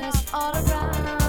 me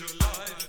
your life.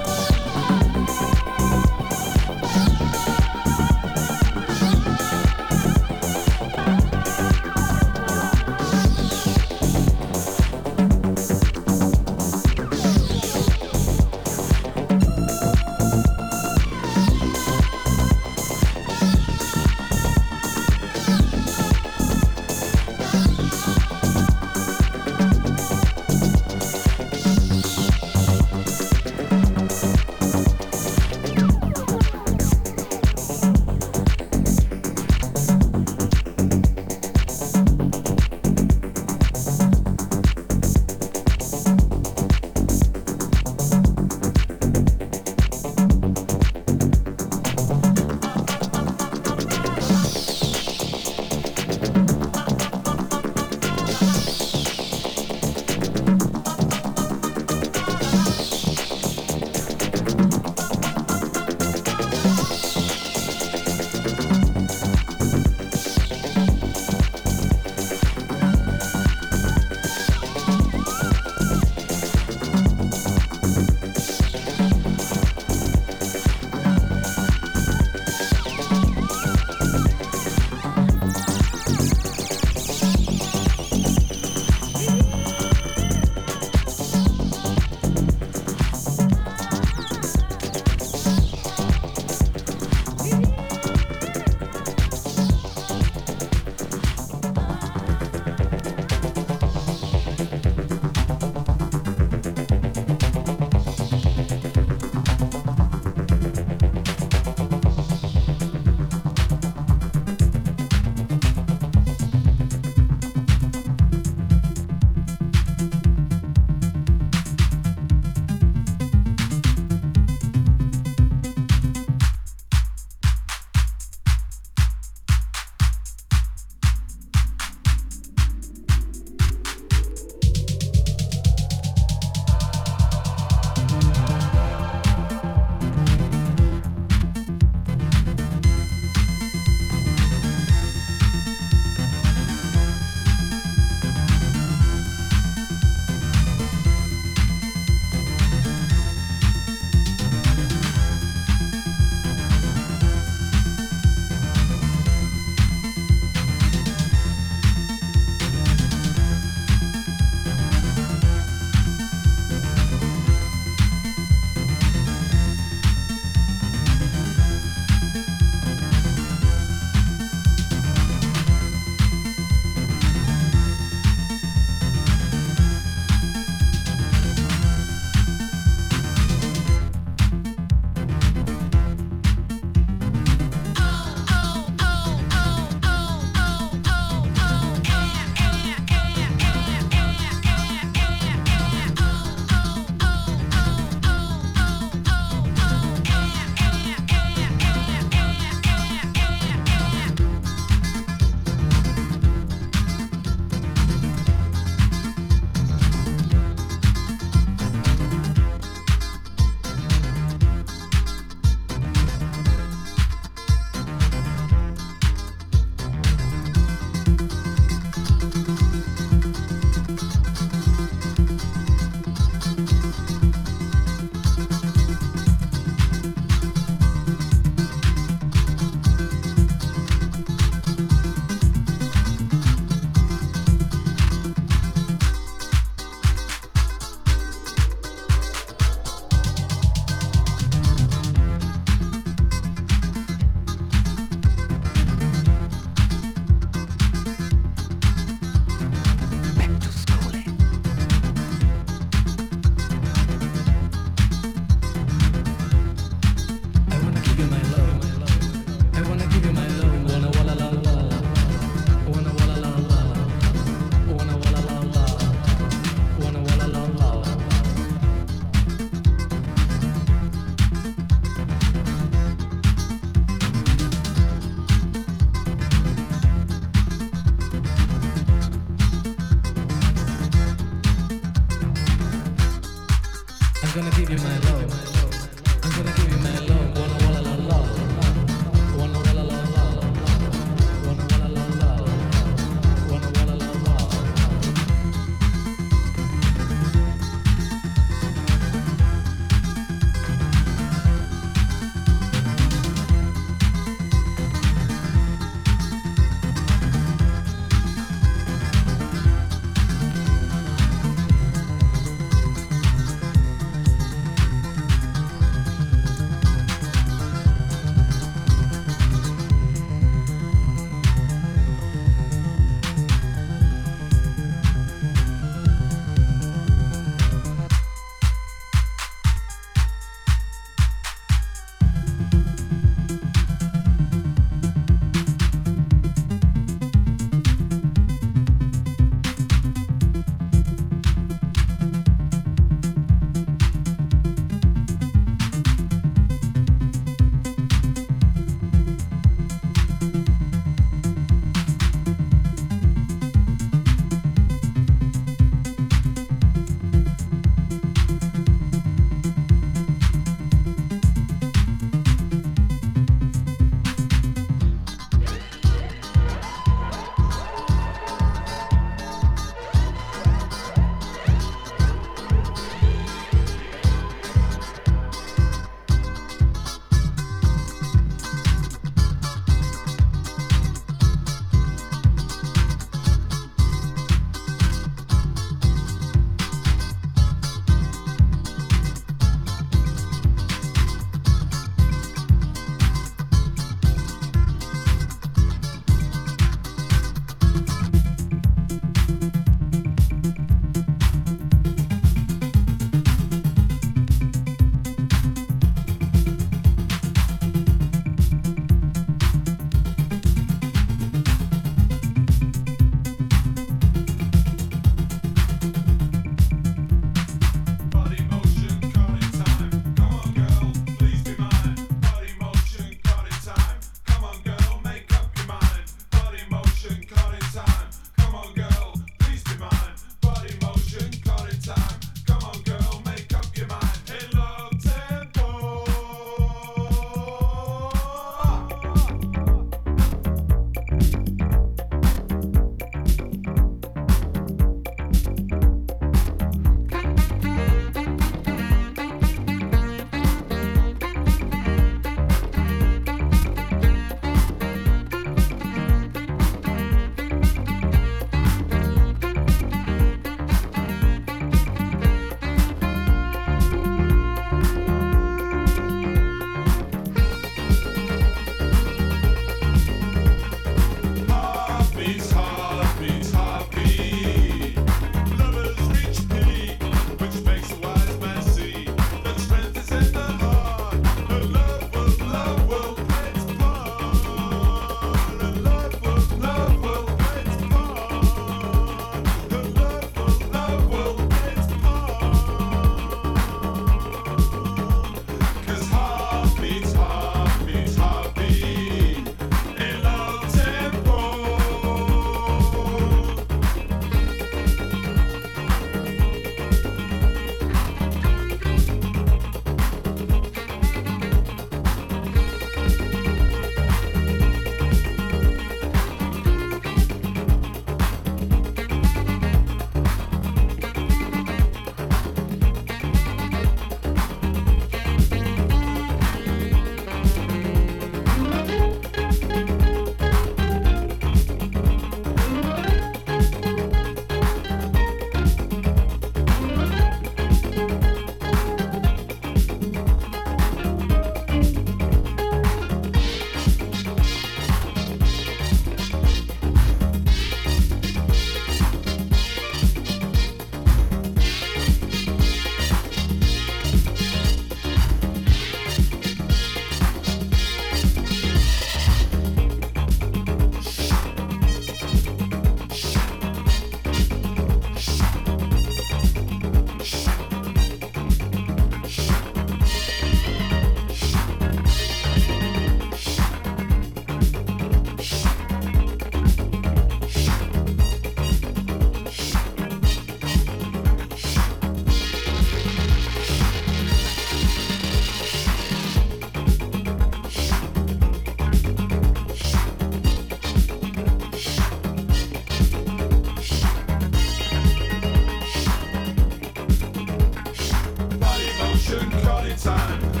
party time.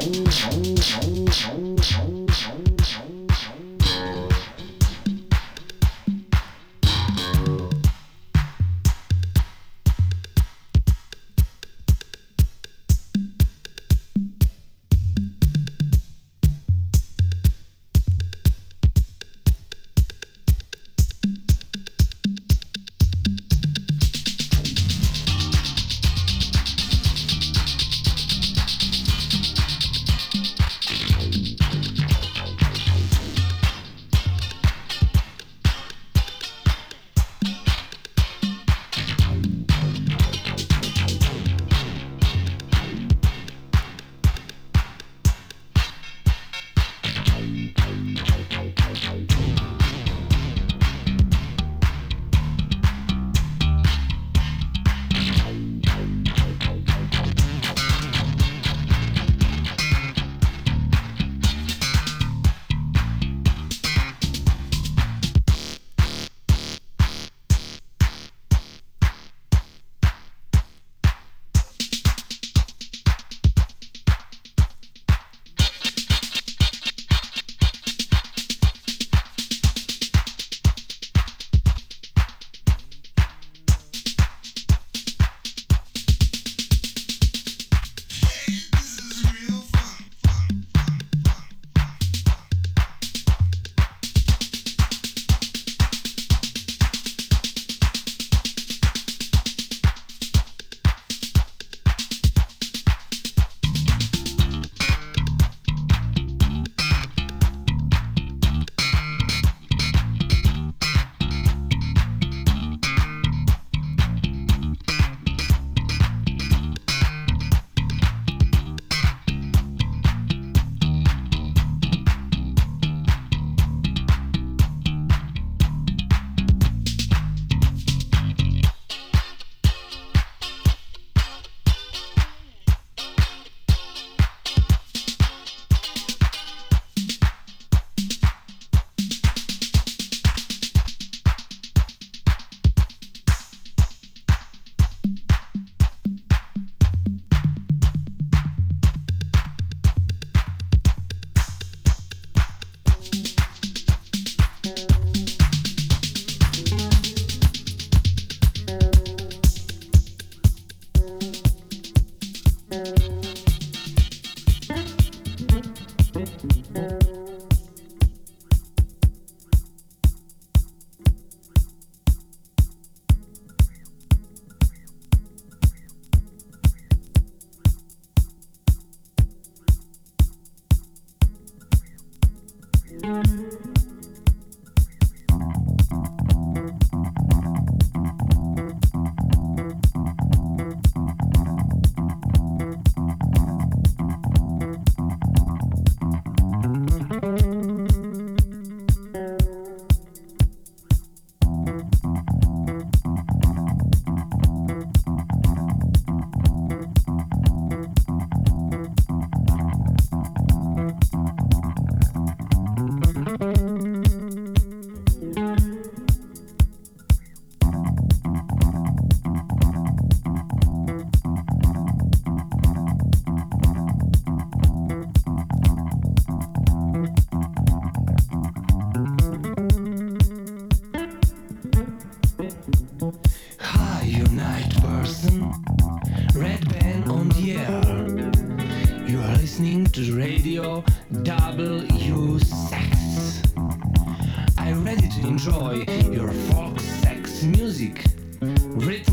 Música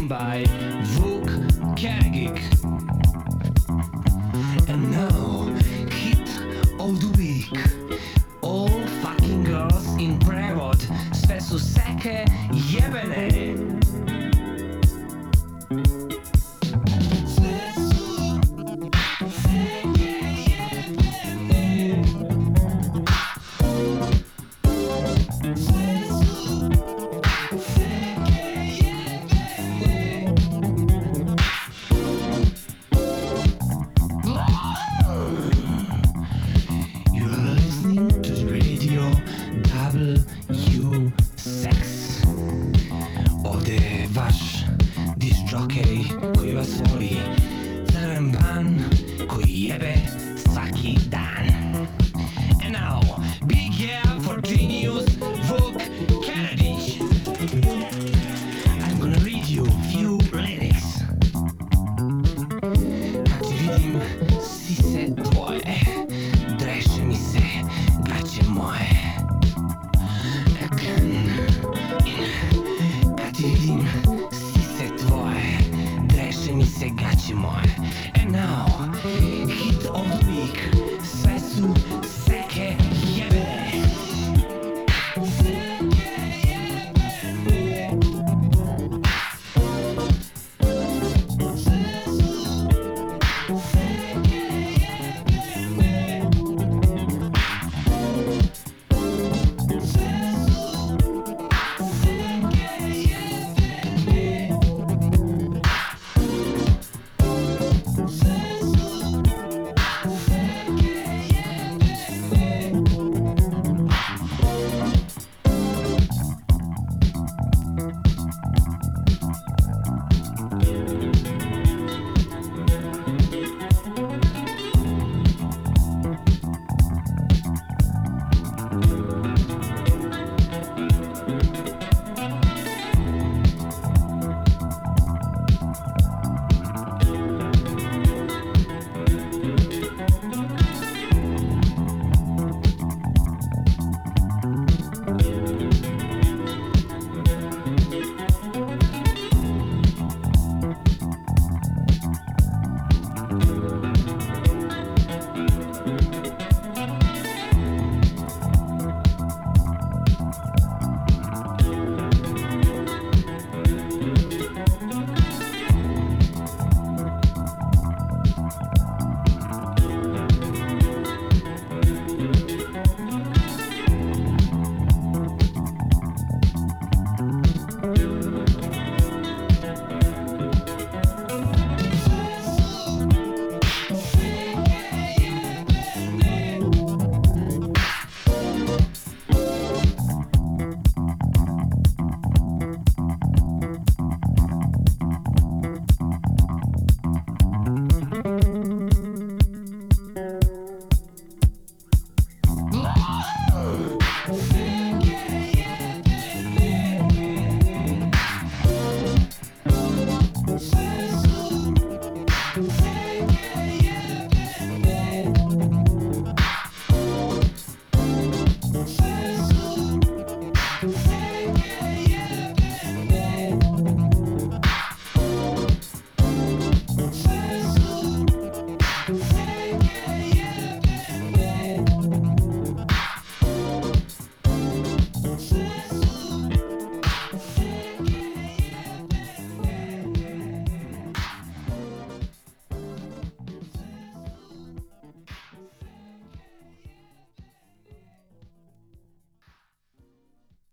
by